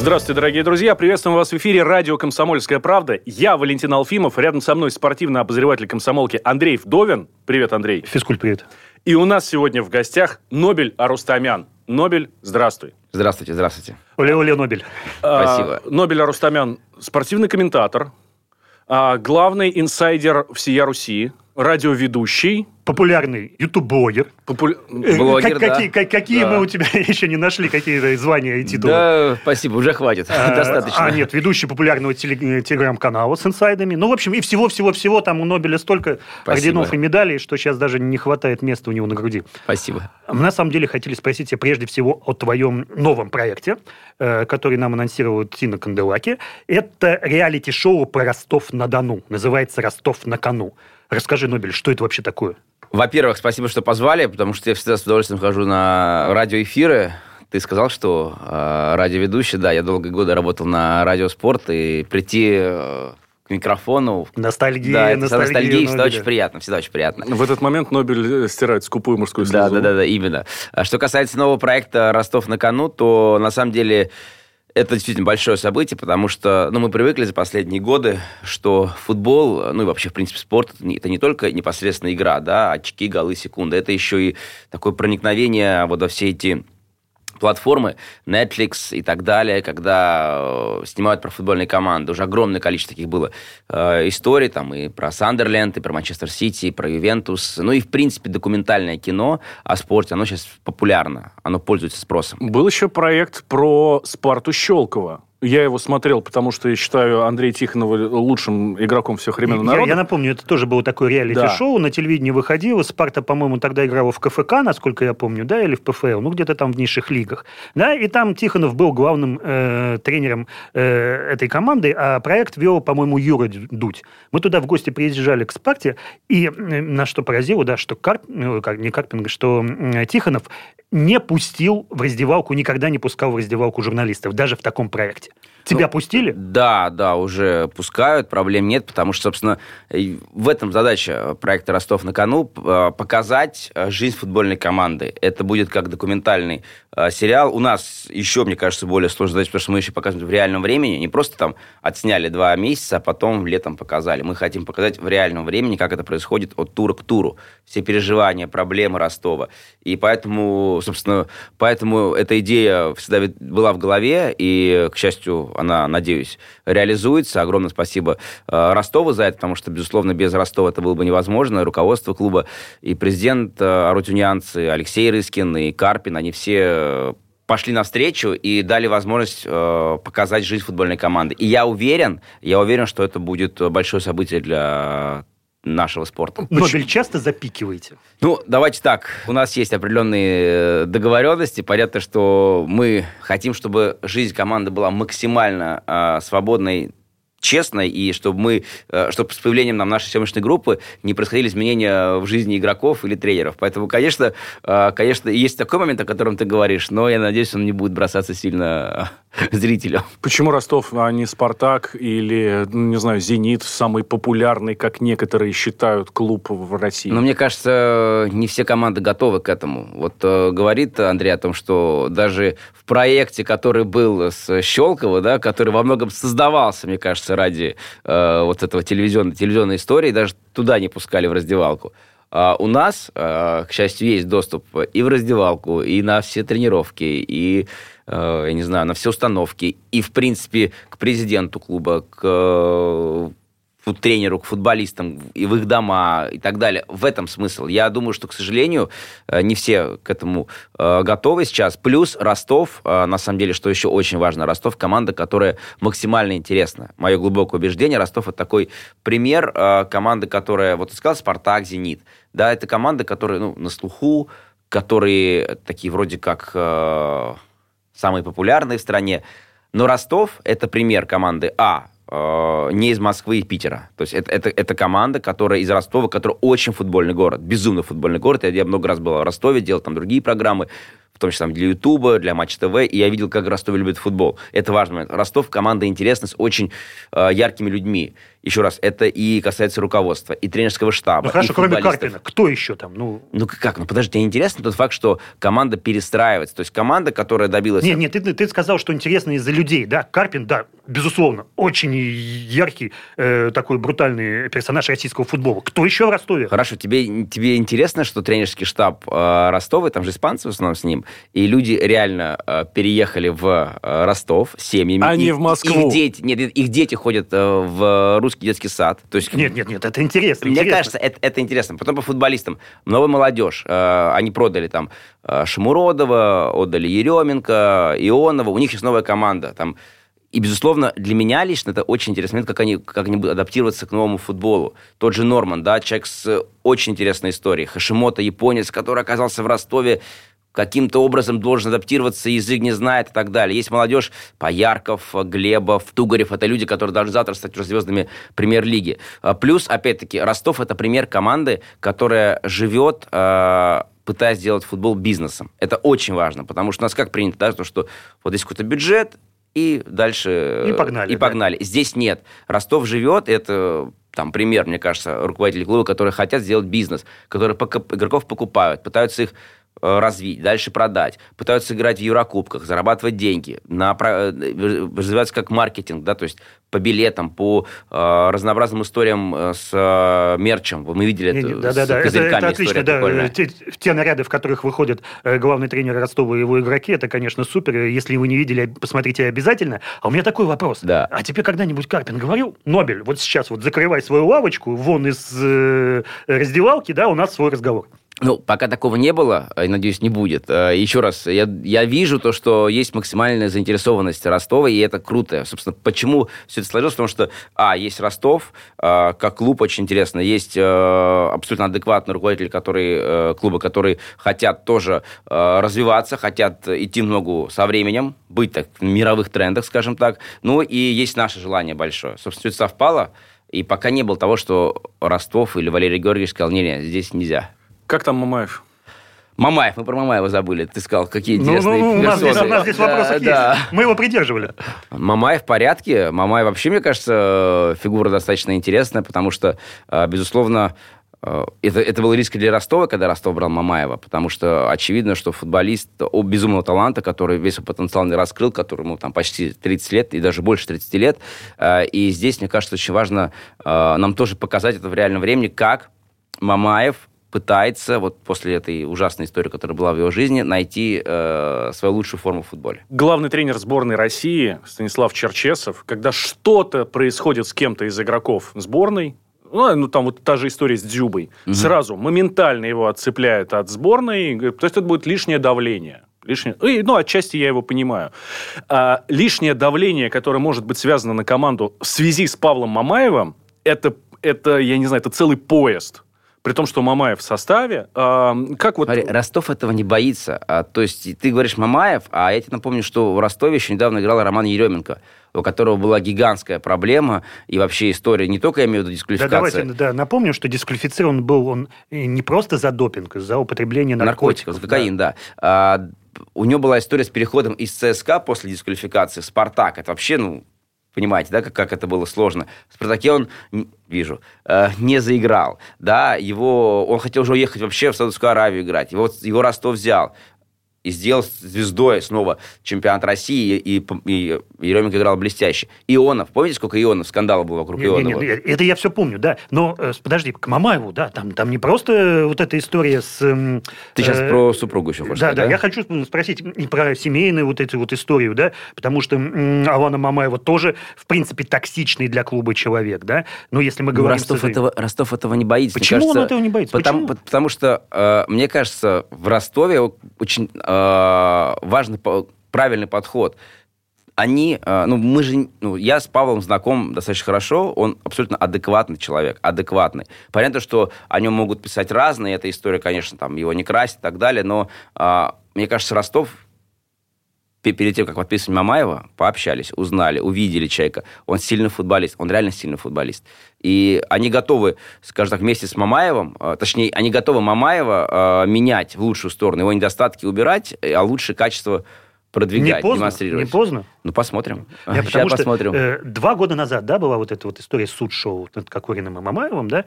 Здравствуйте, дорогие друзья. Приветствуем вас в эфире радио «Комсомольская правда». Я Валентин Алфимов. Рядом со мной спортивный обозреватель комсомолки Андрей Вдовин. Привет, Андрей. Физкульт, привет. И у нас сегодня в гостях Нобель Арустамян. Нобель, здравствуй. Здравствуйте, здравствуйте. Оле-оле, Нобель. Спасибо. А, Нобель Арустамян – спортивный комментатор, а, главный инсайдер всея Руси, радиоведущий, Популярный ютуб-блогер. Э, Блогер, как- да. Какие, как- какие Да. мы у тебя еще не нашли, какие звания и титулы? Да, спасибо, уже хватит. А, Достаточно. А, нет, ведущий популярного теле- телеграм-канала с инсайдами. Ну, в общем, и всего-всего-всего там у Нобеля столько Спасибо. орденов и медалей, что сейчас даже не хватает места у него на груди. Спасибо. Мы на самом деле хотели спросить тебя прежде всего о твоем новом проекте, э, который нам анонсирует Тина Канделаки. Это реалити-шоу про Ростов-на-Дону. Называется «Ростов-на-кону». Расскажи, Нобель, что это вообще такое? Во-первых, спасибо, что позвали, потому что я всегда с удовольствием хожу на радиоэфиры. Ты сказал, что э, радиоведущий, да, я долгие годы работал на радиоспорт, и прийти э, к микрофону... Ностальгия, да, это ностальгия ностальгия, всегда очень приятно, всегда очень приятно. В этот момент Нобель э, стирает скупую мужскую Да, слезу. да, да, да, именно. А Что касается нового проекта Ростов на кону, то на самом деле это действительно большое событие, потому что ну, мы привыкли за последние годы, что футбол, ну и вообще, в принципе, спорт, это не- только непосредственно игра, да, очки, голы, секунды, это еще и такое проникновение вот во все эти платформы Netflix и так далее, когда э, снимают про футбольные команды. Уже огромное количество таких было э, историй, там и про Сандерленд, и про Манчестер Сити, и про Ювентус. Ну и, в принципе, документальное кино о спорте, оно сейчас популярно, оно пользуется спросом. Был еще проект про Спарту Щелкова. Я его смотрел, потому что я считаю Андрея Тихонова лучшим игроком всех времен Я, народа. я напомню, это тоже было такое реалити-шоу, на телевидении выходило. Спарта, по-моему, тогда играла в КФК, насколько я помню, да, или в ПФЛ, ну, где-то там в низших лигах. Да, и там Тихонов был главным э, тренером э, этой команды, а проект вел, по-моему, Юра Дудь. Мы туда в гости приезжали к Спарте, и э, нас что поразило, да, что Карп, ну, как, не Карпинг, что м, Тихонов не пустил в раздевалку, никогда не пускал в раздевалку журналистов, даже в таком проекте. Тебя Ну, пустили? Да, да, уже пускают, проблем нет, потому что, собственно, в этом задача проекта «Ростов на кону» э, показать э, жизнь футбольной команды. Это будет как документальный э, сериал. У нас еще, мне кажется, более сложная задача, потому что мы еще показываем в реальном времени, не просто там отсняли два месяца, а потом летом показали. Мы хотим показать в реальном времени, как это происходит от тура к туру. Все переживания, проблемы Ростова. И поэтому, собственно, поэтому эта идея всегда была в голове, и, к счастью, она, надеюсь, реализуется. Огромное спасибо э, Ростову за это, потому что, безусловно, без Ростова это было бы невозможно. Руководство клуба и президент э, арутюнянцы Алексей Рыскин и Карпин, они все э, пошли навстречу и дали возможность э, показать жизнь футбольной команды. И я уверен, я уверен, что это будет большое событие для нашего спорта. Нобель часто запикиваете? Ну, давайте так. У нас есть определенные э, договоренности. Понятно, что мы хотим, чтобы жизнь команды была максимально э, свободной честной, и чтобы мы, э, чтобы с появлением нам нашей съемочной группы не происходили изменения в жизни игроков или тренеров. Поэтому, конечно, э, конечно, есть такой момент, о котором ты говоришь, но я надеюсь, он не будет бросаться сильно зрителю. Почему Ростов, а не Спартак или, ну, не знаю, Зенит, самый популярный, как некоторые считают, клуб в России? Но мне кажется, не все команды готовы к этому. Вот э, говорит Андрей о том, что даже в проекте, который был с Щелково, да, который во многом создавался, мне кажется, ради э, вот этого телевизионной, телевизионной истории, даже туда не пускали в раздевалку. А у нас, э, к счастью, есть доступ и в раздевалку, и на все тренировки, и, э, я не знаю, на все установки, и, в принципе, к президенту клуба, к э, тренеру, к футболистам и в их дома и так далее. В этом смысл. Я думаю, что, к сожалению, э, не все к этому готовы сейчас. Плюс Ростов, на самом деле, что еще очень важно, Ростов команда, которая максимально интересна. Мое глубокое убеждение, Ростов это такой пример команды, которая, вот ты сказал, Спартак, Зенит. Да, это команда, которая ну, на слуху, которые такие вроде как самые популярные в стране. Но Ростов – это пример команды А, э, не из Москвы и Питера. То есть это, это, это команда, которая из Ростова, которая очень футбольный город, безумно футбольный город. Я, я много раз был в Ростове, делал там другие программы в том числе там, для Ютуба, для Матч ТВ, и я видел, как Ростов любит футбол. Это важный момент. Ростов команда интересна, с очень э, яркими людьми. Еще раз, это и касается руководства, и тренерского штаба. Ну хорошо, кроме Карпина, кто еще там? Ну, ну как? Ну подожди, тебе интересно тот факт, что команда перестраивается. То есть команда, которая добилась... Нет, нет, ты, ты сказал, что интересно из-за людей, да? Карпин, да, безусловно, очень яркий э, такой брутальный персонаж российского футбола. Кто еще в Ростове? Хорошо, тебе, тебе интересно, что тренерский штаб э, Ростова, там же испанцы в основном с ним, и люди реально э, переехали в э, Ростов с семьями. А не в Москву. Их дети, нет, их дети ходят э, в русский детский сад. То есть, нет, нет, нет, это интересно. Мне интересно. кажется, это, это интересно. Потом по футболистам. Новая молодежь. Э, они продали там э, Шамуродова, отдали Еременко, Ионова. У них есть новая команда. Там и, безусловно, для меня лично это очень интересный момент, как они, как они будут адаптироваться к новому футболу. Тот же Норман, да, человек с очень интересной историей. Хашимото, японец, который оказался в Ростове каким-то образом должен адаптироваться, язык не знает и так далее. Есть молодежь Поярков, Глебов, Тугарев. Это люди, которые должны завтра стать уже звездами премьер-лиги. А плюс, опять-таки, Ростов – это пример команды, которая живет а, пытаясь сделать футбол бизнесом. Это очень важно, потому что у нас как принято, да, то, что вот здесь какой-то бюджет, и дальше... И погнали. И погнали. Да. Здесь нет. Ростов живет, это там пример, мне кажется, руководители клуба, которые хотят сделать бизнес, которые игроков покупают, пытаются их развить, дальше продать, пытаются играть в Еврокубках, зарабатывать деньги, на, э, развиваться как маркетинг, да, то есть по билетам, по э, разнообразным историям э, с э, мерчем. Мы видели это да, да, да. Это, это отлично, да. Те, те наряды, в которых выходят э, главный тренер Ростова и его игроки, это, конечно, супер. Если вы не видели, посмотрите обязательно. А у меня такой вопрос. Да. А тебе когда-нибудь Карпин говорил, Нобель, вот сейчас вот закрывай свою лавочку, вон из э, раздевалки, да, у нас свой разговор. Ну, пока такого не было, и, надеюсь, не будет. Э, Еще раз, я, я вижу то, что есть максимальная заинтересованность Ростова, и это круто. Собственно, почему все это сложилось? Потому что, а, есть Ростов, э, как клуб очень интересно, есть э, абсолютно адекватный руководитель который, клуба, которые хотят тоже развиваться, хотят идти много со временем, быть так в мировых трендах, скажем так. Ну, и есть наше желание большое. Собственно, все это совпало, и пока не было того, что Ростов или Валерий Георгиевич сказал, не-не, здесь нельзя. Как там Мамаев? Мамаев, мы про Мамаева забыли. Ты сказал, какие ну, интересные ну, ну, у, нас здесь, у нас здесь вопросы да, есть. Мы его придерживали. Мамаев в порядке. Мамаев вообще, мне кажется, фигура достаточно интересная, потому что, э, безусловно, э, это, это был риск для Ростова, когда Ростов брал Мамаева, потому что очевидно, что футболист о безумного таланта, который весь свой потенциал не раскрыл, которому там почти 30 лет и даже больше 30 лет. Э, и здесь, мне кажется, очень важно нам тоже показать это в реальном времени, как Мамаев пытается, вот после этой ужасной истории, которая была в его жизни, найти э, свою лучшую форму в футболе. Главный тренер сборной России Станислав Черчесов, когда что-то происходит с кем-то из игроков сборной, ну, ну, там вот та же история с Дзюбой, угу. сразу моментально его отцепляют от сборной, то есть это будет лишнее давление. Лишнее, ну, отчасти я его понимаю. А, лишнее давление, которое может быть связано на команду в связи с Павлом Мамаевым, это, это я не знаю, это целый поезд при том, что Мамаев в составе. А, как вот... Смотри, Ростов этого не боится. А, то есть ты говоришь Мамаев, а я тебе напомню, что в Ростове еще недавно играл Роман Еременко у которого была гигантская проблема, и вообще история не только, я имею в виду, дисквалификация. Да, давайте да, напомним, что дисквалифицирован был он не просто за допинг, за употребление наркотиков. Наркотиков, за кокаин, да. да. А, у него была история с переходом из ЦСКА после дисквалификации в «Спартак». Это вообще, ну, Понимаете, да, как, как это было сложно. В «Спартаке» он, вижу, э, не заиграл. Да, его, он хотел уже уехать вообще в Саудовскую Аравию играть. Его, его Ростов взял и сделал звездой снова чемпионат России, и, и, и Еременко играл блестяще. Ионов, помните, сколько Ионов, скандала было вокруг не, Ионова? Не, не, это я все помню, да. Но, э, подожди, к Мамаеву, да, там, там не просто вот эта история с... Э, Ты сейчас э, про супругу еще хочешь да, сказать, да, да, я хочу спросить и про семейную вот эту вот историю, да, потому что э, Алана Мамаева тоже, в принципе, токсичный для клуба человек, да, но если мы ну, говорим... Ростов, этого, Ростов этого не боится. Почему кажется, он этого не боится? Потому, Почему? потому что, э, мне кажется, в Ростове очень важный, правильный подход. Они, э, ну, мы же, ну, я с Павлом знаком достаточно хорошо, он абсолютно адекватный человек, адекватный. Понятно, что о нем могут писать разные, эта история, конечно, там, его не красит и так далее, но, э, мне кажется, Ростов перед тем, как подписывать Мамаева, пообщались, узнали, увидели человека. Он сильный футболист, он реально сильный футболист. И они готовы, скажем так, вместе с Мамаевым, э, точнее, они готовы Мамаева э, менять в лучшую сторону, его недостатки убирать, а лучшее качество продвигать, не поздно, демонстрировать. Не поздно? Ну, посмотрим. Я, потому что посмотрим. Э, два года назад, да, была вот эта вот история суд-шоу над Кокориным и Мамаевым, да,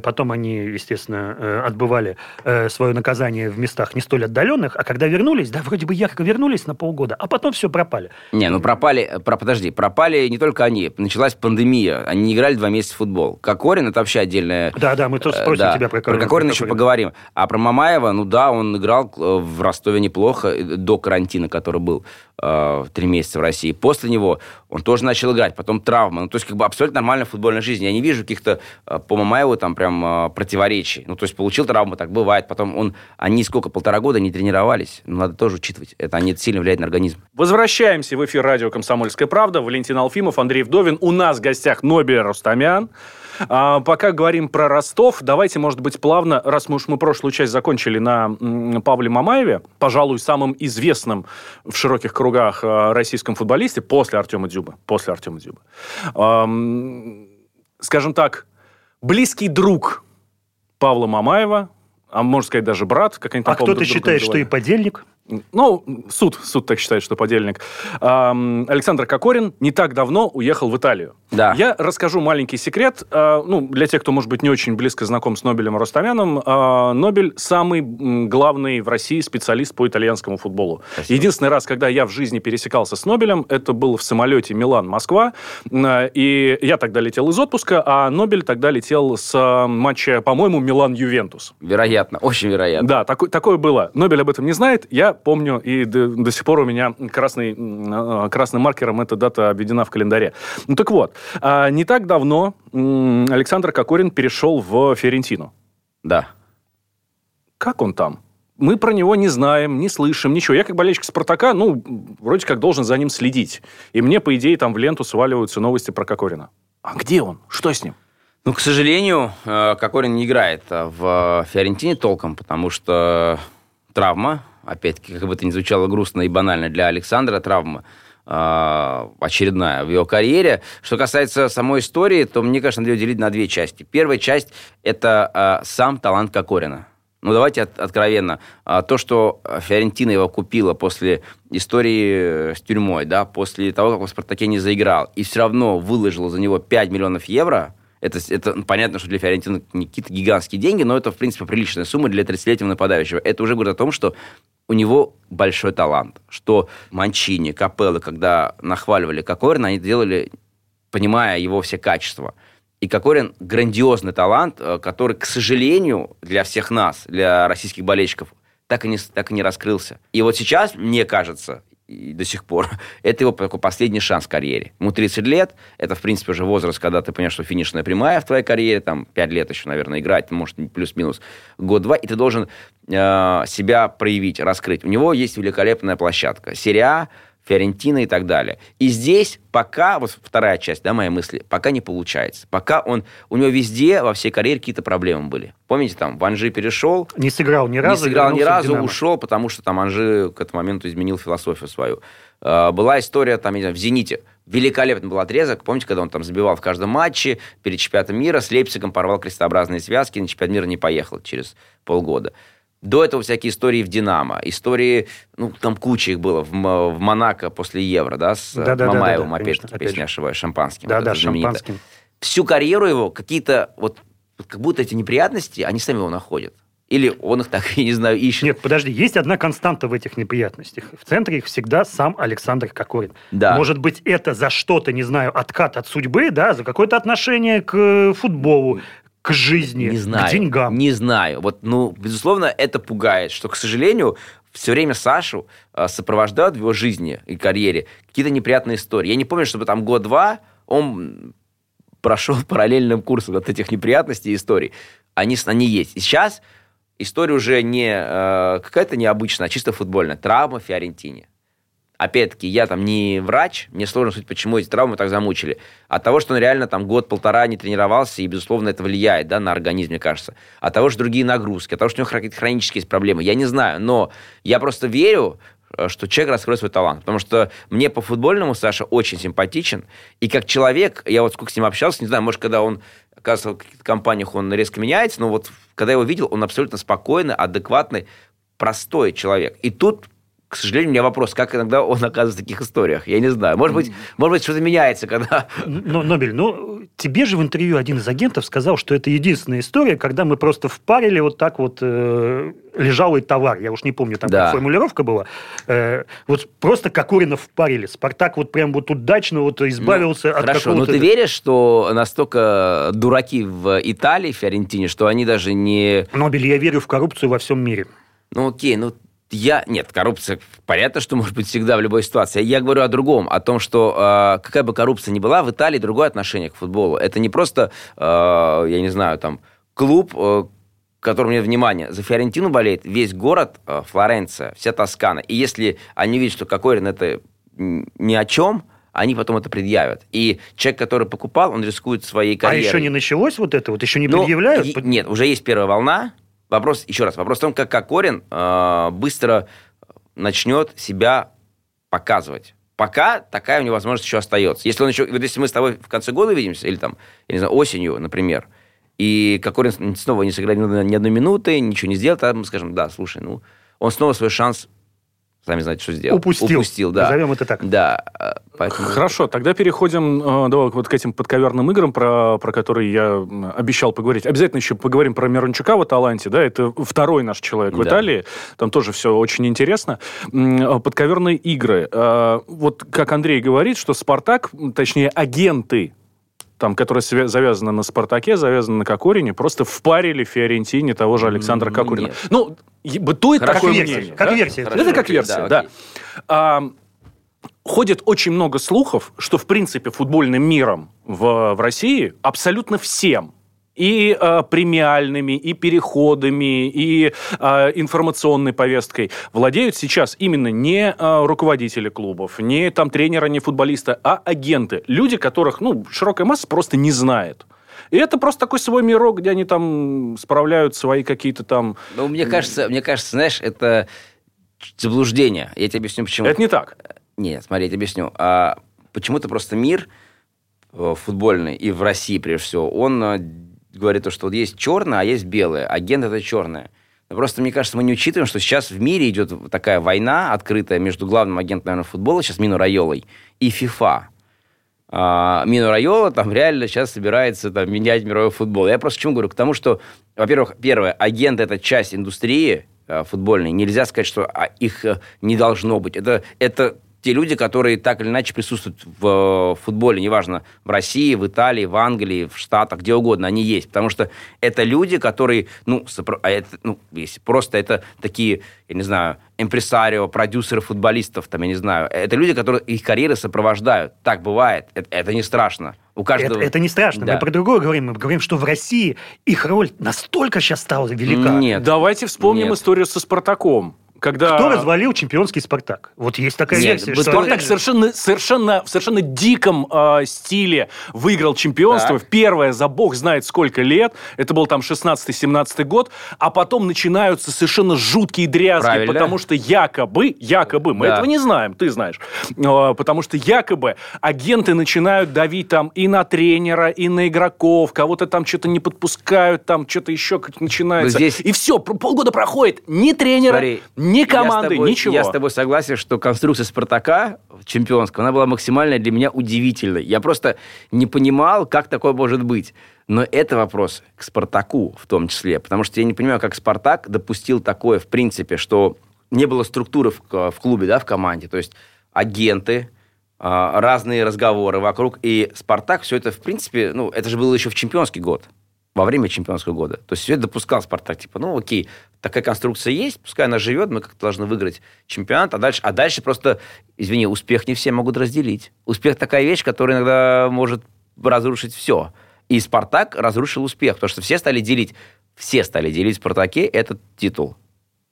потом они, естественно, э, отбывали э, свое наказание в местах не столь отдаленных, а когда вернулись, да, вроде бы якобы вернулись на полгода, а потом все пропали. Не, ну пропали, про, подожди, пропали не только они, началась пандемия, они не играли два месяца в футбол. Кокорин это вообще отдельная... Да, да, мы тоже э, спросим да, тебя про Кокорина. Про Кокорина еще поговорим. А про Мамаева, ну да, он играл в Ростове неплохо до карантина, который был э, три месяца в России. После него он тоже начал играть, потом травма. Ну, то есть, как бы абсолютно нормальная футбольная жизнь. Я не вижу каких-то э, по Мамаеву там прям э, противоречий. Ну, то есть, получил травму, так бывает. Потом он, они сколько, полтора года не тренировались. Ну, надо тоже учитывать. Это они сильно влияет на организм. Возвращаемся в эфир радио «Комсомольская правда». Валентин Алфимов, Андрей Вдовин. У нас в гостях Нобель Рустамян. А, пока говорим про Ростов, давайте, может быть, плавно, раз мы уж мы прошлую часть закончили на Павле Мамаеве, пожалуй, самым известным в широких кругах а, российском футболисте после Артема Дзюбы. После Артема Дзюбы. А, скажем так, близкий друг Павла Мамаева, а можно сказать даже брат, как они там А кто-то считает, что и подельник? Ну, суд, суд так считает, что подельник. Александр Кокорин не так давно уехал в Италию. Да. Я расскажу маленький секрет. А, ну, для тех, кто, может быть, не очень близко знаком с Нобелем Ростомяном, а, Нобель самый главный в России специалист по итальянскому футболу. Спасибо. Единственный раз, когда я в жизни пересекался с Нобелем, это был в самолете Милан-Москва. И я тогда летел из отпуска, а Нобель тогда летел с матча, по-моему, Милан-Ювентус. Вероятно, очень вероятно. Да, такое, такое было. Нобель об этом не знает. Я помню, и до, до сих пор у меня красный, а, красным маркером эта дата обведена в календаре. Ну так вот, а, не так давно Александр Кокорин перешел в Ферентину. Да. Как он там? Мы про него не знаем, не слышим, ничего. Я как болельщик «Спартака», ну, вроде как должен за ним следить. И мне, по идее, там в ленту сваливаются новости про Кокорина. А где он? Что с ним? Ну, к сожалению, э, Кокорин не играет в Фиорентине толком, потому что травма, опять-таки, как бы это ни звучало грустно и банально для Александра, травма а, очередная в его карьере. Что касается самой истории, то мне кажется, надо ее делить на две части. Первая часть – это а, сам талант Кокорина. Ну, давайте от, откровенно. А, то, что Фиорентина его купила после истории с тюрьмой, да, после того, как он в «Спартаке» не заиграл, и все равно выложила за него 5 миллионов евро, это, это понятно, что для Фиорентины не какие-то гигантские деньги, но это, в принципе, приличная сумма для 30-летнего нападающего. Это уже говорит о том, что у него большой талант, что Манчини, Капелло, когда нахваливали Кокорина, они делали, понимая его все качества. И Кокорин грандиозный талант, э, который, к сожалению, для всех нас, для российских болельщиков, так и не, так и не раскрылся. И вот сейчас, мне кажется, и до сих пор. Это его такой последний шанс в карьере. Ему 30 лет, это, в принципе, уже возраст, когда ты понимаешь, что финишная прямая в твоей карьере, там, 5 лет еще, наверное, играть, может, плюс-минус год-два, и ты должен э, себя проявить, раскрыть. У него есть великолепная площадка. Серия Фиорентина и так далее. И здесь пока, вот вторая часть да, моей мысли, пока не получается. Пока он, у него везде, во всей карьере какие-то проблемы были. Помните, там, в Анжи перешел. Не сыграл ни разу. Не сыграл ни разу, ушел, потому что там Анжи к этому моменту изменил философию свою. А, была история там, знаю, в «Зените». Великолепный был отрезок. Помните, когда он там забивал в каждом матче перед чемпионатом мира, с Лейпцигом порвал крестообразные связки, на чемпионат мира не поехал через полгода. До этого всякие истории в «Динамо», истории, ну, там куча их было, в, в Монако после Евро, да, с да, да, Мамаевым, да, да, опять, конечно, если не ошибаюсь, шампанским. Да, вот да, шампанским. Всю карьеру его какие-то, вот, как будто эти неприятности, они сами его находят. Или он их так, я не знаю, ищет. Нет, подожди, есть одна константа в этих неприятностях. В центре их всегда сам Александр Кокорин. Да. Может быть, это за что-то, не знаю, откат от судьбы, да, за какое-то отношение к футболу, к жизни, не знаю, к деньгам. Не знаю. Вот, ну, безусловно, это пугает, что, к сожалению, все время Сашу э, сопровождают в его жизни и карьере какие-то неприятные истории. Я не помню, чтобы там год-два он прошел параллельным курсом от этих неприятностей и историй. Они, они есть. И сейчас история уже не э, какая-то необычная, а чисто футбольная. Травма в Фиорентине опять-таки, я там не врач, мне сложно судить, почему эти травмы так замучили. От того, что он реально там год-полтора не тренировался, и, безусловно, это влияет да, на организм, мне кажется. От того, что другие нагрузки, от того, что у него какие-то хронические есть проблемы. Я не знаю, но я просто верю, э, что человек раскроет свой талант. Потому что мне по футбольному Саша очень симпатичен. И как человек, я вот сколько с ним общался, не знаю, может, когда он оказывается, в каких-то компаниях он резко меняется, но вот когда я его видел, он абсолютно спокойный, адекватный, простой человек. И тут к сожалению, у меня вопрос, как иногда он оказывается в таких историях. Я не знаю. Может быть, может быть что-то меняется, когда... Но, Нобель, ну, тебе же в интервью один из агентов сказал, что это единственная история, когда мы просто впарили вот так вот э, лежалый товар. Я уж не помню, там да. формулировка была. Э, вот просто Кокорина впарили. Спартак вот прям вот удачно вот избавился ну, от хорошо, какого-то... Хорошо, но ты веришь, что настолько дураки в Италии, в Фиорентине, что они даже не... Нобель, я верю в коррупцию во всем мире. Ну окей, ну я... Нет, коррупция понятно, что может быть всегда в любой ситуации. Я говорю о другом, о том, что э, какая бы коррупция ни была, в Италии другое отношение к футболу. Это не просто, э, я не знаю, там, клуб, э, которому нет внимания. За Фиорентину болеет весь город э, Флоренция, вся Тоскана. И если они видят, что Кокорин это ни о чем, они потом это предъявят. И человек, который покупал, он рискует своей карьерой. А еще не началось вот это? Вот еще не ну, предъявляют? Нет, уже есть первая волна, Вопрос, еще раз, вопрос в том, как Кокорин э, быстро начнет себя показывать. Пока такая у него возможность еще остается. Если он еще, вот если мы с тобой в конце года увидимся, или там, я не знаю, осенью, например, и Кокорин снова не сыграет ни одной минуты, ничего не сделал, тогда мы скажем, да, слушай, ну, он снова свой шанс Сами знаете, что сделал. Упустил. Упустил, да. Назовем это так. Да. Э, поэтому... Хорошо, тогда переходим э, давай, вот к этим подковерным играм, про, про которые я обещал поговорить. Обязательно еще поговорим про Мирончука в Аталанте, да, это второй наш человек в да. Италии, там тоже все очень интересно. Э, подковерные игры. Вот как Андрей говорит, что Спартак, точнее агенты там, которая завязана на «Спартаке», завязана на Кокорине, просто впарили Фиорентине того же Александра Кокорина. Нет. Ну, бытует Хорошо, такое версия, мнение. Как да? версия. Хорошо, это как версия, да. да. А, ходит очень много слухов, что, в принципе, футбольным миром в, в России абсолютно всем и э, премиальными, и переходами, и э, информационной повесткой владеют сейчас именно не э, руководители клубов, не там тренеры, не футболисты, а агенты. Люди, которых, ну, широкая масса просто не знает. И это просто такой свой мирок, где они там справляют свои какие-то там... Ну, мне кажется, мне кажется, знаешь, это заблуждение. Я тебе объясню, почему. Это не так. Нет, смотри, я тебе объясню. А, почему-то просто мир э, футбольный, и в России, прежде всего, он э, говорит то, что вот есть черное, а есть белое. Агент это черное. Но просто, мне кажется, мы не учитываем, что сейчас в мире идет такая война открытая между главным агентом, наверное, футбола, сейчас Мину Райолой, и ФИФА. А, Мину Райола там реально сейчас собирается там, менять мировой футбол. Я просто к чему говорю? К тому, что, во-первых, первое, агент – это часть индустрии э, футбольной. Нельзя сказать, что а, их э, не должно быть. Это, это те люди, которые так или иначе присутствуют в футболе, неважно, в России, в Италии, в Англии, в Штатах, где угодно, они есть. Потому что это люди, которые, ну, сопро... а это, ну если просто это такие, я не знаю, импресарио, продюсеры футболистов, там, я не знаю, это люди, которые их карьеры сопровождают. Так бывает. Это, это не страшно. У каждого... это, это не страшно. Да. Мы про другое говорим. Мы говорим, что в России их роль настолько сейчас стала велика. Нет. Давайте вспомним Нет. историю со Спартаком когда... Кто развалил чемпионский «Спартак»? Вот есть такая Нет, версия. Что... «Спартак» совершенно, совершенно, в совершенно диком э, стиле выиграл чемпионство. Так. Первое за бог знает сколько лет. Это был там 16-17 год. А потом начинаются совершенно жуткие дрязги, Правильно. потому что якобы, якобы, мы да. этого не знаем, ты знаешь, э, потому что якобы агенты начинают давить там и на тренера, и на игроков, кого-то там что-то не подпускают, там что-то еще как начинается. Здесь... И все, полгода проходит, ни тренера, Смотри, ни команды, тобой, ничего. Я с тобой согласен, что конструкция Спартака чемпионского, она была максимально для меня удивительной. Я просто не понимал, как такое может быть. Но это вопрос к Спартаку в том числе, потому что я не понимаю, как Спартак допустил такое, в принципе, что не было структуры в, в клубе, да, в команде. То есть агенты, а, разные разговоры вокруг. И Спартак все это, в принципе, ну, это же было еще в чемпионский год во время чемпионского года. То есть все это допускал Спартак. Типа, ну окей, такая конструкция есть, пускай она живет, мы как-то должны выиграть чемпионат, а дальше, а дальше просто, извини, успех не все могут разделить. Успех такая вещь, которая иногда может разрушить все. И Спартак разрушил успех, потому что все стали делить, все стали делить в Спартаке этот титул.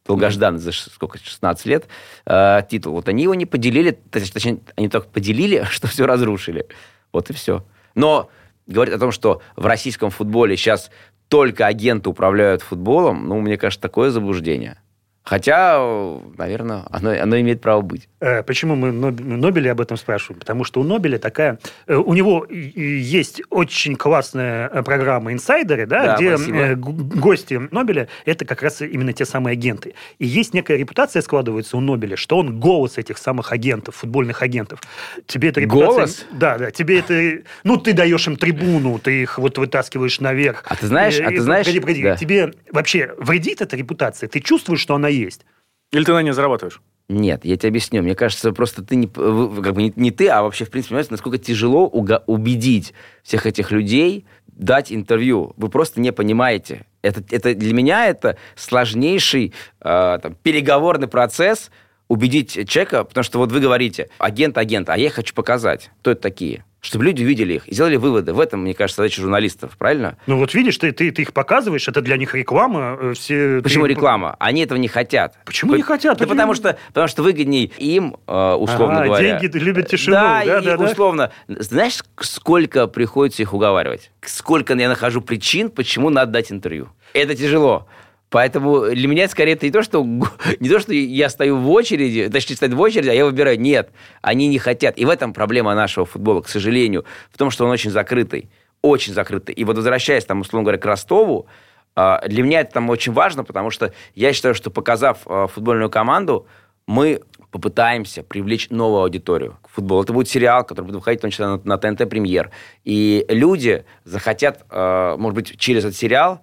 Долгожданный за сколько, 16 лет э, титул. Вот они его не поделили, точнее, они только поделили, что все разрушили. Вот и все. Но говорит о том, что в российском футболе сейчас только агенты управляют футболом, ну, мне кажется, такое заблуждение. Хотя, наверное, оно, оно имеет право быть. Э, почему мы Нобеля об этом спрашиваем? Потому что у Нобеля такая... Э, у него есть очень классная э, программа «Инсайдеры», да, да где спасибо. гости Нобеля – это как раз именно те самые агенты. И есть некая репутация складывается у Нобеля, что он голос этих самых агентов, футбольных агентов. Тебе эта репутация... Голос? Да, да. Тебе это... Ну, ты даешь им трибуну, ты их вот вытаскиваешь наверх. А ты знаешь... И, а ты знаешь... Погоди, погоди. Да. Тебе вообще вредит эта репутация? Ты чувствуешь, что она есть? Или ты на ней зарабатываешь? Нет, я тебе объясню. Мне кажется, просто ты не, как бы не, не ты, а вообще, в принципе, понимаете, насколько тяжело уга- убедить всех этих людей дать интервью. Вы просто не понимаете. Это, это для меня это сложнейший э, там, переговорный процесс убедить человека, потому что вот вы говорите, агент, агент, а я хочу показать, кто это такие чтобы люди увидели их и сделали выводы. В этом, мне кажется, задача журналистов, правильно? Ну вот видишь, ты, ты, ты их показываешь, это для них реклама. Э, все, Почему ты... реклама? Они этого не хотят. Почему По... не хотят? Да потому что, потому что выгодней им, э, условно а, говоря. деньги любят тишину. Да, да, и да, условно. Да? Знаешь, сколько приходится их уговаривать? Сколько я нахожу причин, почему надо дать интервью? Это тяжело. Поэтому для меня скорее это не то, что, не то, что я стою в очереди, точнее, стоит в очереди, а я выбираю. Нет, они не хотят. И в этом проблема нашего футбола, к сожалению, в том, что он очень закрытый. Очень закрытый. И вот возвращаясь, там, условно говоря, к Ростову, а, для меня это там очень важно, потому что я считаю, что показав а, футбольную команду, мы попытаемся привлечь новую аудиторию к футболу. Это будет сериал, который будет выходить в том числе на, на ТНТ премьер. И люди захотят, а, может быть, через этот сериал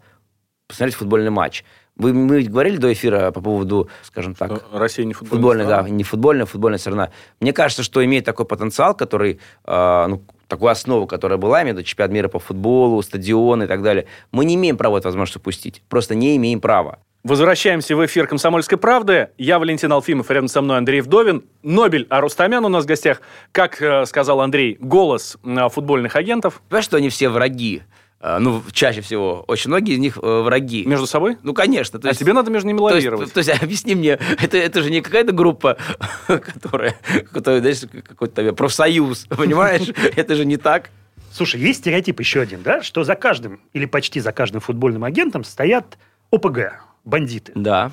посмотреть футбольный матч. Вы, мы говорили до эфира по поводу, скажем так... Э, Россия не футбольная футбольная, да, не футбольная, футбольная страна. Мне кажется, что имеет такой потенциал, который, э, ну, такую основу, которая была, виду чемпионат мира по футболу, стадионы и так далее. Мы не имеем права эту возможность упустить. Просто не имеем права. Возвращаемся в эфир «Комсомольской правды». Я Валентин Алфимов, рядом со мной Андрей Вдовин. Нобель Арустамян у нас в гостях. Как э, сказал Андрей, голос э, футбольных агентов. Понимаешь, что они все враги? А, ну, чаще всего, очень многие из них э, враги. Между собой? Ну, конечно. То а есть, а тебе надо между ними лавировать. То есть, то есть объясни мне, это, это же не какая-то группа, которая, которая знаешь, какой-то профсоюз, понимаешь? Это же не так. Слушай, есть стереотип еще один, да, что за каждым или почти за каждым футбольным агентом стоят ОПГ, бандиты. Да.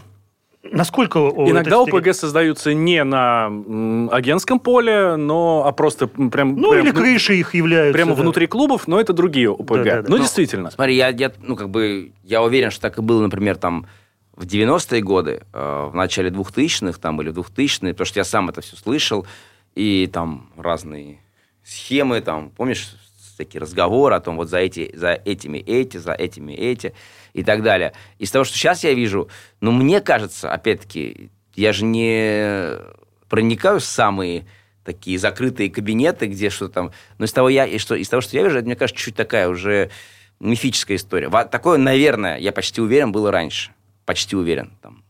Насколько Иногда ОПГ создаются не на агентском поле, но а просто прям... Ну, прям, или крыши их являются. Прямо да. внутри клубов, но это другие ОПГ. Да, да, да. Ну, действительно. Смотри, я, я, ну, как бы, я уверен, что так и было, например, там, в 90-е годы, э, в начале 2000-х, там, или в 2000-е, потому что я сам это все слышал, и там разные схемы, там, помнишь, такие разговоры о том, вот за, эти, за этими эти, за этими эти и так далее. Из того, что сейчас я вижу, ну, мне кажется, опять-таки, я же не проникаю в самые такие закрытые кабинеты, где что там... Но из того, я, и что, из того, что я вижу, это, мне кажется, чуть такая уже мифическая история. Такое, наверное, я почти уверен, было раньше. Почти уверен. Там,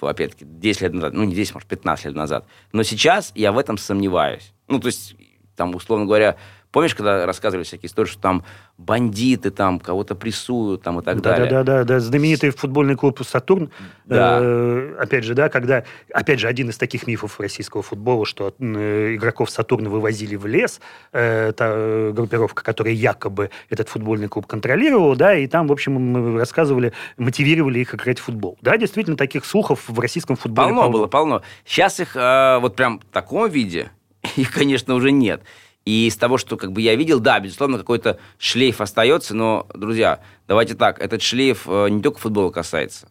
опять-таки, 10 лет назад. Ну, не 10, может, 15 лет назад. Но сейчас я в этом сомневаюсь. Ну, то есть, там, условно говоря, Помнишь, когда рассказывали всякие истории, что там бандиты там кого-то прессуют там и так да, далее? Да, да, да, да. Знаменитый футбольный клуб «Сатурн». Да. Э, опять же, да, когда... Опять же, один из таких мифов российского футбола, что э, игроков «Сатурна» вывозили в лес, э, та группировка, которая якобы этот футбольный клуб контролировала, да, и там, в общем, мы рассказывали, мотивировали их играть в футбол. Да, действительно, таких слухов в российском футболе полно. Полно было, полно. Сейчас их э, вот прям в таком виде, их, конечно, уже нет. И из того, что как бы я видел, да, безусловно, какой-то шлейф остается, но, друзья, давайте так, этот шлейф э, не только футбола касается,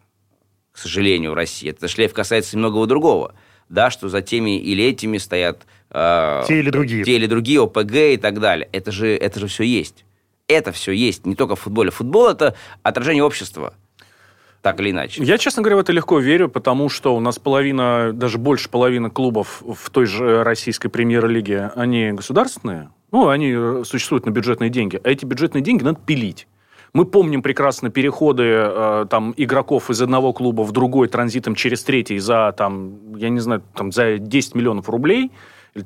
к сожалению, в России. Этот шлейф касается многого другого, да, что за теми или этими стоят... Э, те или другие. Те или другие, ОПГ и так далее. Это же, это же все есть. Это все есть, не только в футболе. Футбол – это отражение общества так или иначе? Я, честно говоря, в это легко верю, потому что у нас половина, даже больше половины клубов в той же российской премьер-лиге, они государственные, ну, они э, существуют на бюджетные деньги, а эти бюджетные деньги надо пилить. Мы помним прекрасно переходы э, там, игроков из одного клуба в другой транзитом через третий за, там, я не знаю, там, за 10 миллионов рублей.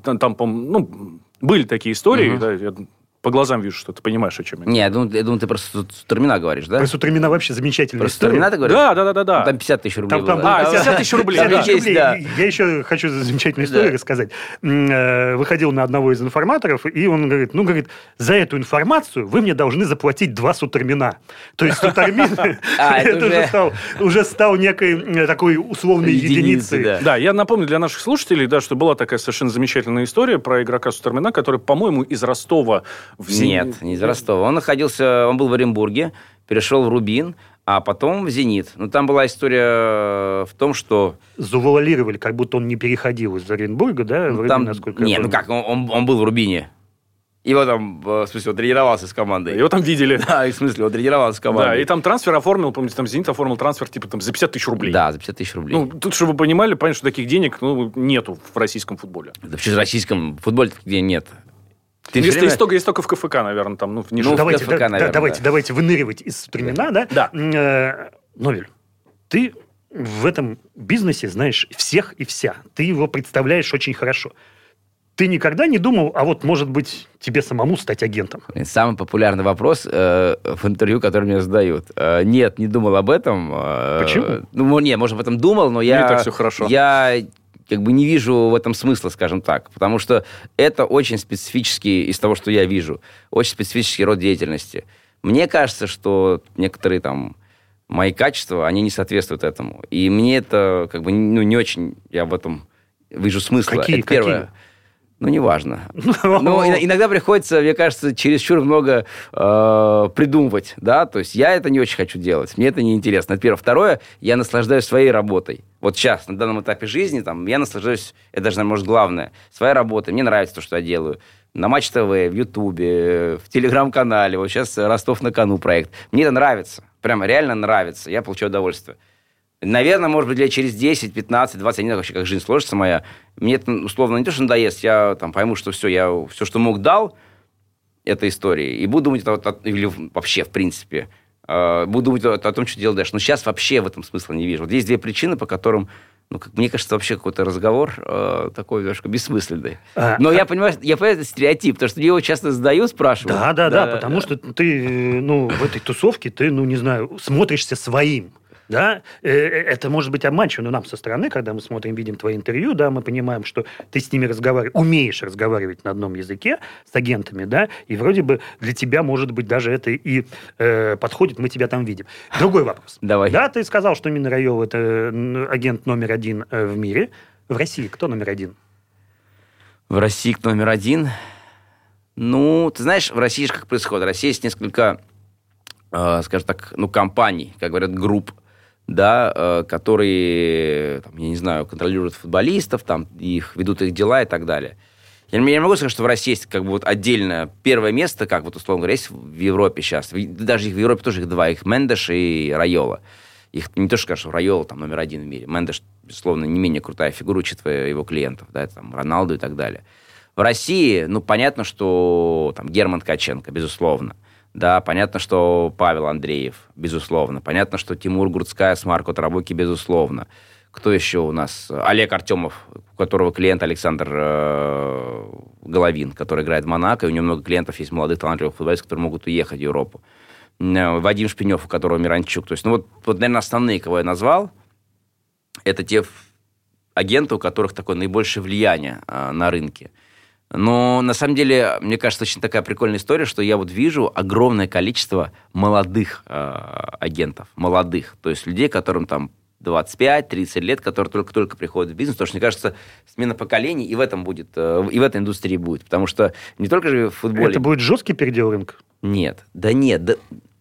Там, там ну, были такие истории, угу. да, По глазам вижу, что ты понимаешь, о чем я. Не, я думаю, я думаю ты про Сутрамина говоришь, да? Про Сутрамина вообще замечательная Про история. Сутрамина ты говоришь? Да, да, да, да, да. Ну, Там 50 тысяч рублей Там, там было. А, было 50 тысяч рублей, 50 да. тысяч рублей. Да. Я еще хочу замечательную историю Да. рассказать. Э, Выходил на одного из информаторов, и он говорит, ну, говорит, за эту информацию вы мне должны заплатить два Сутармина. То есть Сутармин А, это уже- стал- уже стал некой такой условной Единицей, да. Да, я напомню для наших слушателей, да, что была такая совершенно замечательная история про игрока Сутермина, который, по-моему, из Ростова в Зенит. Нет, не из Ростова. Он находился, он был в Оренбурге, перешел в Рубин, а потом в Зенит. Ну, там была история в том, что... Завуалировали, как будто он не переходил из Оренбурга, да, в Ну, Рыбин, там... насколько я Не, ну как, он, он- он был в Рубине. Его там, э, в смысле, он тренировался с командой. Его там видели. Да, в смысле, он тренировался с командой. Да, и там трансфер оформил, помните, там Зенит оформил трансфер типа там за 50 тысяч рублей. Да, за 50 тысяч рублей. Ну, тут, чтобы вы понимали, понятно, что таких денег ну, нету в российском футболе. да вообще в российском футболе где нет. Ты Есть, всё время- есть, только, есть только в КФК, наверное, там, ну, в Ну, Нижнем. в давайте, КФК, да- да, наверное, давайте, да. давайте выныривать из Сутрамина, да? Да. Э, Новель, ты в этом бизнесе знаешь всех и вся. Ты его представляешь очень хорошо. Ты никогда не думал, а вот, может быть, тебе самому стать агентом? Самый популярный вопрос э, в интервью, который мне задают. Э, нет, не думал об этом. Э, Почему? Ну, не, может, об этом думал, но я... Не так всё хорошо. Я как бы не вижу в этом смысла, скажем так. Потому что это очень специфический, из того, что я вижу, очень специфический род деятельности. Мне кажется, что некоторые там мои качества, они не соответствуют этому. И мне это как бы ну, не очень, я в этом вижу смысла. Какие- это первое. какие? Ну, неважно. Ну, и- иногда приходится, мне кажется, чересчур много э, придумывать, да, то есть я это не очень хочу делать, мне это не интересно. Это первое. Второе, я наслаждаюсь своей работой. Вот сейчас, на данном этапе жизни, там, я наслаждаюсь, это даже, может, главное, своей работой. Мне нравится то, что я делаю. На Матч ТВ, в Ютубе, в Телеграм-канале, вот сейчас Ростов на кону проект. Мне это нравится, прямо реально нравится, я получаю удовольствие. Наверное, может быть, лет через 10, 15, 20, я не знаю вообще, как жизнь сложится моя. Мне это, условно, не то, что надоест, я там пойму, что все, я все, что мог, дал этой истории, и буду думать, о- о- или вообще, в принципе, э, буду думать о, о том, что делать дальше. Но сейчас вообще в этом смысла не вижу. Вот есть две причины, по которым, ну, как мне кажется, вообще какой-то разговор э, такой немножко бессмысленный. А, Но а- я понимаю, я понимаю, это стереотип, потому что его часто задают, спрашивают. Да, да, да, потому что ты, э, ну, в этой тусовке, ты, ну, не знаю, смотришься своим. Да, Э, э, это может быть обманчиво, но нам со стороны, когда мы смотрим, видим твои интервью, да, мы понимаем, что ты с ними разговариваешь, умеешь разговаривать на одном языке с агентами, да, и вроде бы для тебя, может быть, даже это и э, подходит, мы тебя там видим. Другой вопрос. Давай. Да, ты сказал, что Минрайол это м, агент номер один э, в мире. В России кто номер один? В России кто номер один? Ну, ты знаешь, в России же как происходит? В России есть несколько, скажем так, ну, компаний, как говорят, групп, да, э, которые, там, я не знаю, контролируют футболистов, там, их ведут их дела и так далее. Я не могу сказать, что в России есть как бы вот отдельное первое место, как вот, условно говоря, есть в Европе сейчас. Даже их в Европе тоже их два, их Мендеш и Райола. Их не то, что скажешь, Райола там номер один в мире. Мендеш, безусловно, не менее крутая фигура, учитывая его клиентов, да, там, Роналду и так далее. В России, ну, понятно, что там Герман Ткаченко, безусловно. Да, понятно, что Павел Андреев, безусловно. Понятно, что Тимур Гурцкая с Марко Трабуки, безусловно. Кто еще у нас? Олег Артемов, у которого клиент Александр э, Головин, который играет в Монако, и у него много клиентов есть молодых талантливых футболистов, которые могут уехать в Европу. Э, Вадим Шпинев, у которого Миранчук. То есть, ну вот, вот, наверное, основные, кого я назвал, это те агенты, у которых такое наибольшее влияние а, на рынке. Но на самом деле, мне кажется, очень такая прикольная история, что я вот вижу огромное количество молодых а, агентов, молодых, то есть людей, которым там 25-30 лет, которые только-только приходят в бизнес, потому что, мне кажется, смена поколений и в этом будет, э, и в этой индустрии будет, потому что не только же в футболе... Это будет жесткий передел рынка? Нет, да нет, да...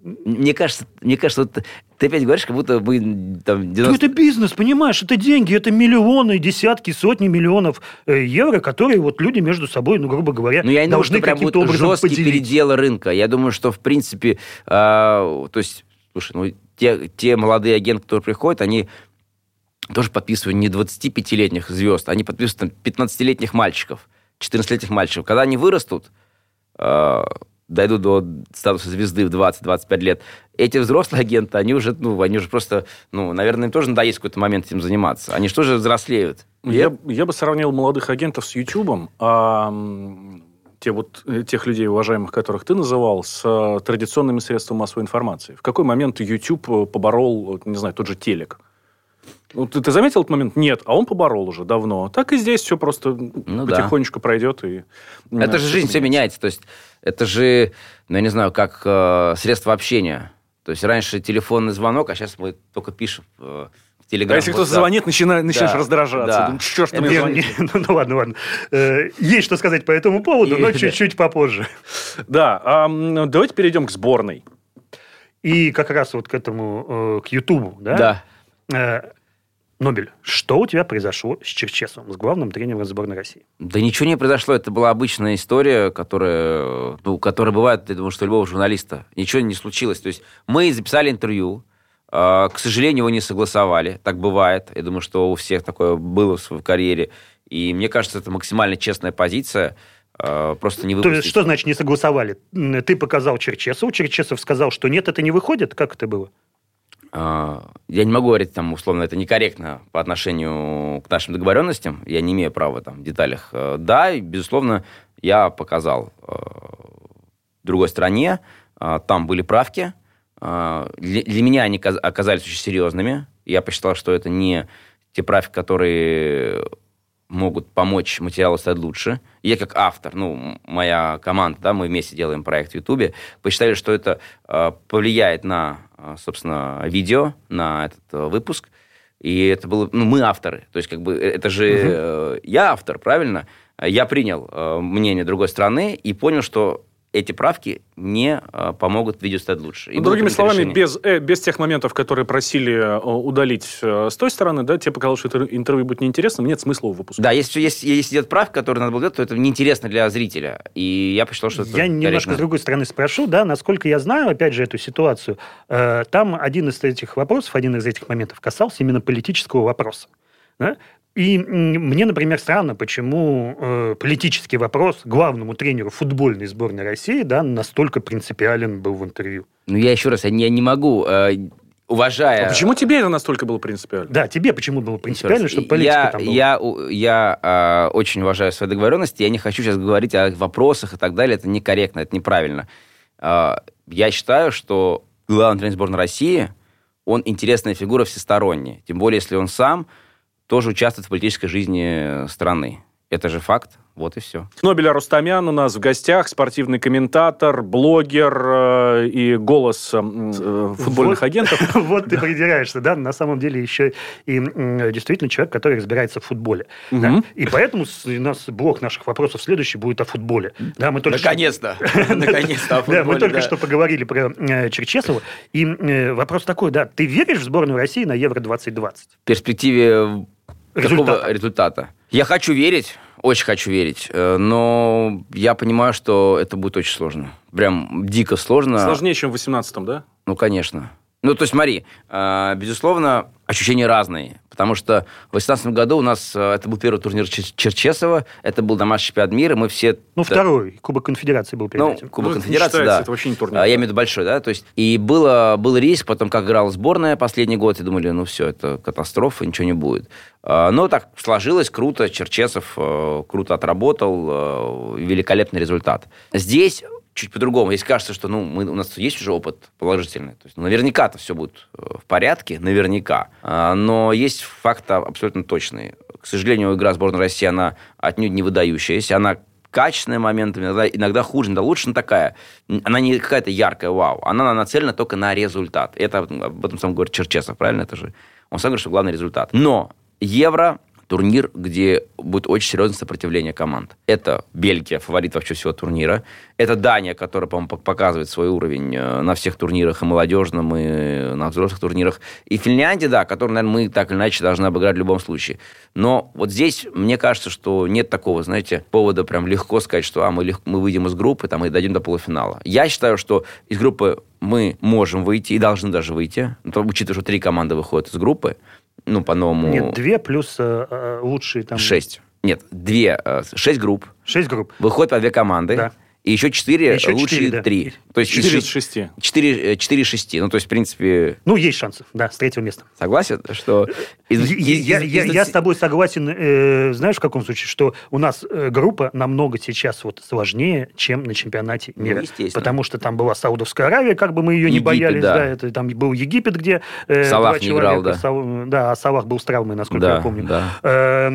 Мне кажется, мне кажется, вот ты опять говоришь, как будто мы там 90... Ну, это бизнес, понимаешь, это деньги, это миллионы, десятки, сотни миллионов э, евро, которые вот люди между собой, ну, грубо говоря, Ну, я не думаю, должны прям каким-то образом жесткий поделить. передел рынка. Я думаю, что, в принципе, а, то есть, слушай, ну, те, те молодые агенты, которые приходят, они тоже подписывают не 25-летних звезд, они подписывают там, 15-летних мальчиков, 14-летних мальчиков. Когда они вырастут, а, дойдут до статуса звезды в 20-25 лет, эти взрослые агенты, они уже, ну, они уже просто, ну, наверное, им тоже надоест в какой-то момент этим заниматься. Они же тоже взрослеют. Я, я бы сравнил молодых агентов с Ютубом. А, те, вот, э, тех людей, уважаемых, которых ты называл, с э, традиционными средствами массовой информации? В какой момент YouTube э, поборол, не знаю, тот же телек? Ну, ты, ты заметил этот момент? Нет, а он поборол уже давно. Так и здесь все просто ну, потихонечку да. пройдет. И, это же жизнь все меняется. То есть это же, ну, я не знаю, как э, средство общения. То есть раньше телефонный звонок, а сейчас мы только пишем э, в Телеграм. А если кто-то звонит, начинаешь, начинаешь да, раздражаться. Да. Думаешь, что ж ты мне звонишь? Ну, ну ладно, ладно. Э, есть что сказать по этому поводу, но чуть-чуть попозже. Да, давайте перейдем к сборной. И как раз вот к этому, э, к Ютубу, да? Да. Нобель, что у тебя произошло с Черчесовым, с главным тренером сборной России? Да ничего не произошло. Это была обычная история, которая, ну, которая бывает, я думаю, что у любого журналиста. Ничего не случилось. То есть мы записали интервью, а, к сожалению, его не согласовали. Так бывает. Я думаю, что у всех такое было в своей карьере. И мне кажется, это максимально честная позиция. А, просто не выпустить. То что значит не согласовали? Ты показал Черчесову, Черчесов сказал, что нет, это не выходит? Как это было? Я не могу говорить, там, условно, это некорректно по отношению к нашим договоренностям. Я не имею права там, в деталях. Э, да, безусловно, я показал э, другой стране. Э, там были правки. Для, для меня они оказались очень серьезными. Я посчитал, что это не те правки, которые могут помочь материалу стать лучше. Я как автор, ну, моя команда, да, мы вместе делаем проект в Ютубе, посчитали, что это э, повлияет на, собственно, видео, на этот э, выпуск. И это было, ну, мы авторы. То есть, как бы, это же угу. э, я автор, правильно? Я принял э, мнение другой страны и понял, что эти правки не а, помогут видео стать лучше. И Другими словами, без, э, без тех моментов, которые просили э, удалить э, с той стороны, да, тебе показалось, что это интервью будет неинтересным, нет смысла его выпускать. Да, если, если, если идет правка, которую надо было делать, то это неинтересно для зрителя. И я посчитал, что это Я корректно. немножко с другой стороны спрошу, да, насколько я знаю, опять же, эту ситуацию, э, там один из этих вопросов, один из этих моментов касался именно политического вопроса. Да? И мне, например, странно, почему э, политический вопрос главному тренеру футбольной сборной России да, настолько принципиален был в интервью. Ну, я еще раз, я не, я не могу, э, уважая... А почему тебе это настолько было принципиально? Да, тебе почему было принципиально, чтобы политика я, там была? Я, я э, очень уважаю свои договоренности, я не хочу сейчас говорить о вопросах и так далее, это некорректно, это неправильно. Э, я считаю, что главный тренер сборной России, он интересная фигура всесторонняя, тем более, если он сам тоже участвует в политической жизни страны. Это же факт. Вот и все. Нобеля Рустамян у нас в гостях, спортивный комментатор, блогер э, и голос э, э футбольных вот, агентов. Вот ты придираешься, да, на самом деле еще и действительно человек, который разбирается в футболе. И поэтому у нас блок наших вопросов следующий будет о футболе. Да, мы только Наконец-то! Наконец-то Да, мы только что поговорили про э, Черчесова. И вопрос такой, да, ты веришь в сборную России на Евро-2020? В перспективе Какого результата? Я хочу верить, очень хочу верить, э, но я понимаю, что это будет очень сложно. Прям дико сложно. Сложнее, чем в 18-м, да? Ну, конечно. Ну, то есть, смотри, э, безусловно, ощущения разные. Потому что в 2018 году у нас э, это был первый турнир Черчесова, это был домашний чемпионат мира, мы все... Ну, второй, Кубок Конфедерации был перед ну, этим. Кубок ну, Конфедерации, да. Это вообще не турнир. А, я имею в виду большой, да, то есть... И было, был риск, потом, как играла сборная последний год, и думали, ну, все, это катастрофа, ничего не будет. А, но так сложилось, круто, Черчесов э, круто отработал, великолепный результат. Здесь чуть по-другому. Если кажется, что ну, мы, у нас есть уже опыт положительный, то есть ну, наверняка-то все будет э, в порядке, наверняка. А, но есть факты абсолютно точные. К сожалению, игра сборной России, она отнюдь не выдающаяся, она качественная моментами, иногда, иногда хуже, иногда лучше, но такая. Она не какая-то яркая, вау. Она нацелена только на результат. Это об этом сам говорит Черчесов, правильно? Это же он сам говорит, что главный результат. Но Евро турнир, где будет очень серьезное сопротивление команд. Это Бельгия, фаворит вообще всего турнира. Это Дания, которая, по-моему, показывает свой уровень э, на всех турнирах, и молодежном, и на взрослых турнирах. И Финляндия, да, которую, наверное, мы так или иначе должны обыграть в любом случае. Но вот здесь, мне кажется, что нет такого, знаете, повода прям легко сказать, что а, мы, легко, мы выйдем из группы там, и дойдем до полуфинала. Я считаю, что из группы мы можем выйти и должны даже выйти, учитывая, что три команды выходят из группы, ну, по-новому... Нет, две плюс э, э, лучшие там... Шесть. Нет, две, э, шесть групп. Шесть групп. Выходят по две команды. Да. И еще 4 еще лучшие 4, да. 3. То есть 4 из 6. 4, 4 из 6. Ну, то есть, в принципе... Ну, есть шансы, да, с третьего места. Согласен, что... Из, я, из, я, из... я с тобой согласен, э, знаешь, в каком случае, что у нас э, группа намного сейчас вот сложнее, чем на чемпионате ну, мира. Ну, Потому что там была Саудовская Аравия, как бы мы ее Египет, не боялись, да. да, это там был Египет, где... Э, Салах не играл, да. Сал, да, а Салах был с травмой, насколько да, я помню. Да. Э,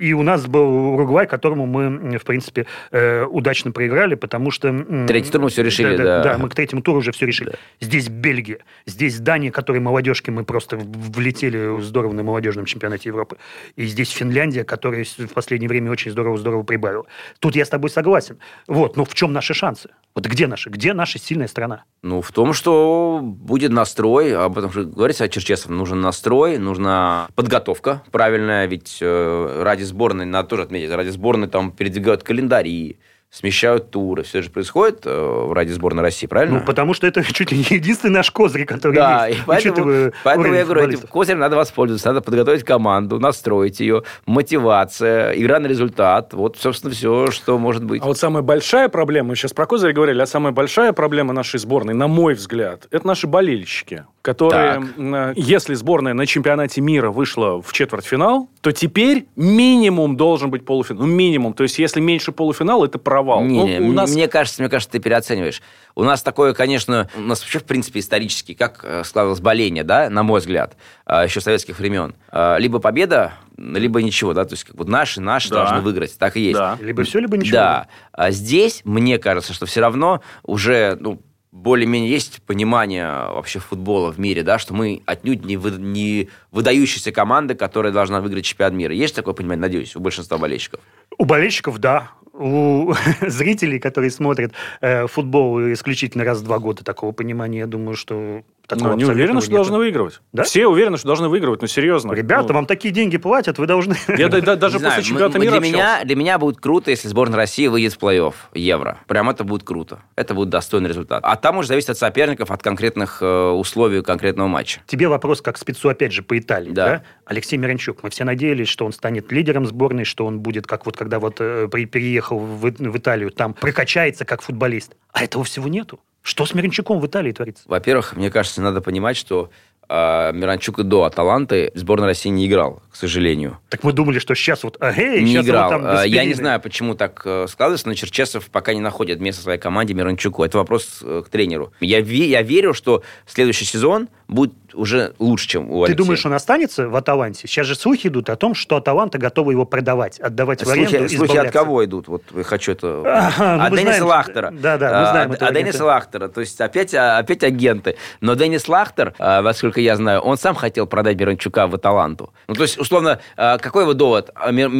и у нас был Уругвай, которому мы, в принципе, э, удачно проиграли, потому что... Третий тур мы все решили, да. Да, да, мы к третьему туру уже все решили. Да. Здесь Бельгия, здесь Дания, которой молодежки мы просто влетели здорово на молодежном чемпионате Европы. И здесь Финляндия, которая в последнее время очень здорово-здорово прибавила. Тут я с тобой согласен. Вот, но в чем наши шансы? Вот где наши? Где наша сильная страна? Ну, в том, что будет настрой, об этом же говорится о Черчесов, нужен настрой, нужна подготовка правильная, ведь э, ради сборной, надо тоже отметить, ради сборной там передвигают календари, смещают туры. Все же происходит э, ради сборной России, правильно? Ну, потому что это чуть ли не единственный наш козырь, который да, есть. И поэтому, поэтому я говорю, этим козырем надо воспользоваться, надо подготовить команду, настроить ее, мотивация, игра на результат. Вот, собственно, все, что может быть. А вот самая большая проблема, мы сейчас про козырь говорили, а самая большая проблема нашей сборной, на мой взгляд, это наши болельщики, которые, так. если сборная на чемпионате мира вышла в четвертьфинал, то теперь минимум должен быть полуфинал. Ну, минимум. То есть, если меньше полуфинала, это провал. Не, ну, у нас... Мне кажется, мне кажется, ты переоцениваешь. У нас такое, конечно, у нас вообще, в принципе, исторически, как э, складывалось боление, да, на мой взгляд, э, еще советских времен. Э, либо победа, либо ничего, да, то есть как вот наши, наши да. должны выиграть, так и есть. Да. Либо все, либо ничего. Да. А здесь, мне кажется, что все равно уже, ну, более-менее есть понимание вообще футбола в мире, да, что мы отнюдь не, вы, не выдающаяся команда, которая должна выиграть чемпионат мира. Есть такое понимание, надеюсь, у большинства болельщиков? У болельщиков, да у зрителей, которые смотрят э, футбол исключительно раз в два года, такого понимания, я думаю, что Такого ну, не уверены, что должны выигрывать. Да? Все уверены, что должны выигрывать, ну серьезно. Ребята, ну... вам такие деньги платят, вы должны... Я да, даже после знаю, чемпионата мира для меня, для меня будет круто, если сборная России выйдет в плей-офф Евро. Прям это будет круто. Это будет достойный результат. А там уже зависит от соперников, от конкретных э, условий конкретного матча. Тебе вопрос как спецу, опять же, по Италии. Да. да? Алексей Миранчук. Мы все надеялись, что он станет лидером сборной, что он будет, как вот когда вот э, переехал в, в Италию, там прокачается как футболист. А этого всего нету. Что с Миранчуком в Италии творится? Во-первых, мне кажется, надо понимать, что а Миранчук и до Аталанты в сборной России не играл, к сожалению. Так мы думали, что сейчас вот, эй, не сейчас играл. Вот там Я не знаю, почему так э, складывается, но Черчесов пока не находит место своей команде Миранчуку. Это вопрос э, к тренеру. Я, я верю, что следующий сезон будет уже лучше, чем у Алексея. Ты думаешь, он останется в Аталанте? Сейчас же слухи идут о том, что Аталанта готова его продавать, отдавать слухи, в аренду, Слухи от кого идут? Вот я хочу это... Ага, ну, от Денниса знаем, Лахтера. Да, да, мы знаем а, От Денниса Лахтера. То есть опять, а, опять агенты. Но Деннис Лахтер, а, насколько я знаю, он сам хотел продать Миранчука в Аталанту. Ну, то есть, условно, а, какой его довод?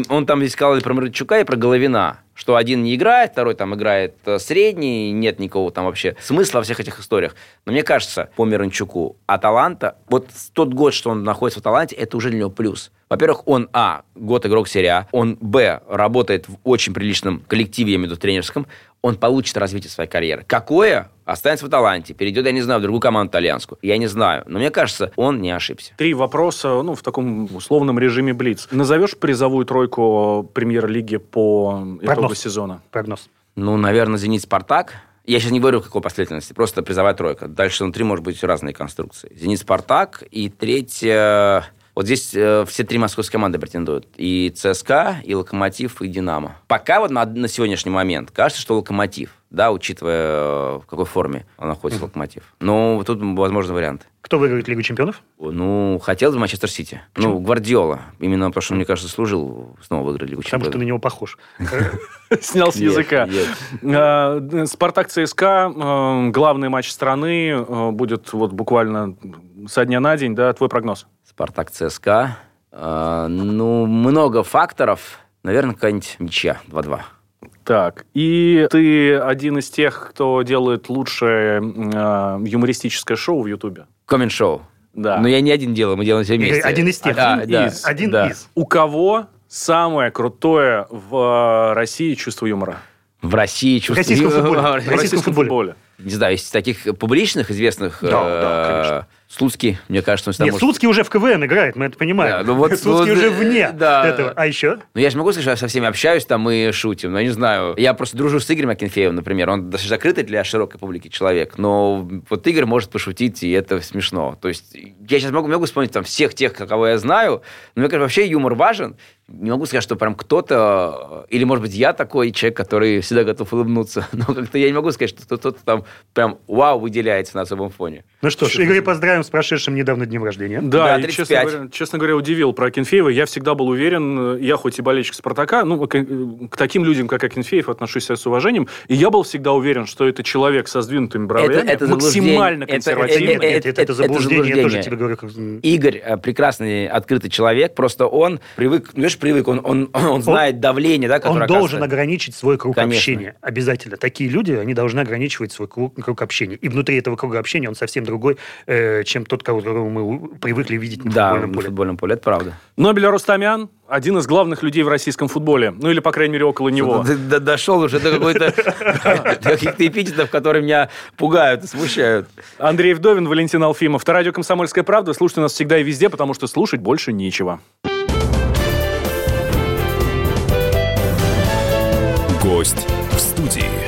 Он там здесь сказал про Миранчука и про Головина что один не играет, второй там играет э, средний, нет никакого там вообще смысла во всех этих историях. Но мне кажется, по Миранчуку Аталанта, вот тот год, что он находится в Аталанте, это уже для него плюс. Во-первых, он, а, год игрок серии А, он, б, работает в очень приличном коллективе, я имею в виду тренерском, он получит развитие своей карьеры. Какое? Останется в Таланте, перейдет, я не знаю, в другую команду итальянскую. Я не знаю. Но мне кажется, он не ошибся. Три вопроса, ну, в таком условном режиме Блиц. Назовешь призовую тройку премьер-лиги по Прогноз. итогу сезона? Прогноз. Ну, наверное, «Зенит-Спартак». Я сейчас не говорю, в какой последовательности, просто призовая тройка. Дальше внутри может быть разные конструкции. «Зенит-Спартак» и третья... Вот здесь э, все три московские команды претендуют. И ЦСКА, и Локомотив, и Динамо. Пока вот на, на сегодняшний момент кажется, что Локомотив, да, учитывая, э, в какой форме он находится, mm-hmm. Локомотив. Но тут возможны варианты. Кто выиграет Лигу чемпионов? Ну, хотел бы Манчестер Сити. Ну, Гвардиола. Именно потому, что, мне кажется, служил снова выиграть Лигу чемпионов. Потому что ты на него похож. Снял с языка. Э, Спартак ЦСКА, э, главный матч страны, будет вот буквально со дня на день, да, твой прогноз? Спартак ЦСКА. Э, ну, много факторов. Наверное, какая-нибудь ничья 2-2. Так, и ты один из тех, кто делает лучшее э, юмористическое шоу в Ютубе? Коммент-шоу. Да. Но я не один делаю, мы делаем все вместе. Один из тех. Один да, из. Да, один да. из. У кого самое крутое в России чувство юмора? В России чувство юмора? В российском футболе. В российском футболе. Не знаю, из таких публичных, известных... Да, э, да, конечно Слуцкий, мне кажется, он всегда Нет, может... Слуцкий уже в КВН играет, мы это понимаем. Да, ну вот, Слуцкий вот, уже вне да. этого. А еще? Ну, я же могу сказать, что я со всеми общаюсь там и шутим, но я не знаю. Я просто дружу с Игорем Акинфеевым, например. Он достаточно закрытый для широкой публики человек, но вот Игорь может пошутить, и это смешно. То есть я сейчас могу, могу вспомнить там всех тех, кого я знаю, но мне кажется, вообще юмор важен, не могу сказать, что прям кто-то, или, может быть, я такой человек, который всегда готов улыбнуться, но как-то я не могу сказать, что кто-то там прям вау выделяется на особом фоне. Ну что ж, Игорь, поздравим с прошедшим недавно днем рождения. Да, да и, честно, говоря, честно говоря, удивил про Акинфеева. Я всегда был уверен, я хоть и болельщик Спартака, ну, к, к таким людям, как Акинфеев, отношусь с уважением, и я был всегда уверен, что это человек со сдвинутыми бровями, это, это максимально консервативный. Это, это, это, это, заблуждение, это заблуждение, я тоже тебе говорю. Игорь э, прекрасный, открытый человек, просто он привык, ну, видишь, привык, он, он, он знает он, давление, да, которое... Он должен ограничить свой круг Конечно. общения. Обязательно. Такие люди, они должны ограничивать свой круг, круг общения. И внутри этого круга общения он совсем другой, э, чем тот, кого мы привыкли видеть на да, футбольном поле. на футбольном поле, это правда. Нобель Рустамян один из главных людей в российском футболе. Ну, или, по крайней мере, около него. Дошел уже до какой-то каких-то эпитетов, которые меня пугают и смущают. Андрей Вдовин, Валентин Алфимов. Это радио «Комсомольская правда». Слушайте нас всегда и везде, потому что слушать больше нечего. Гость в студии.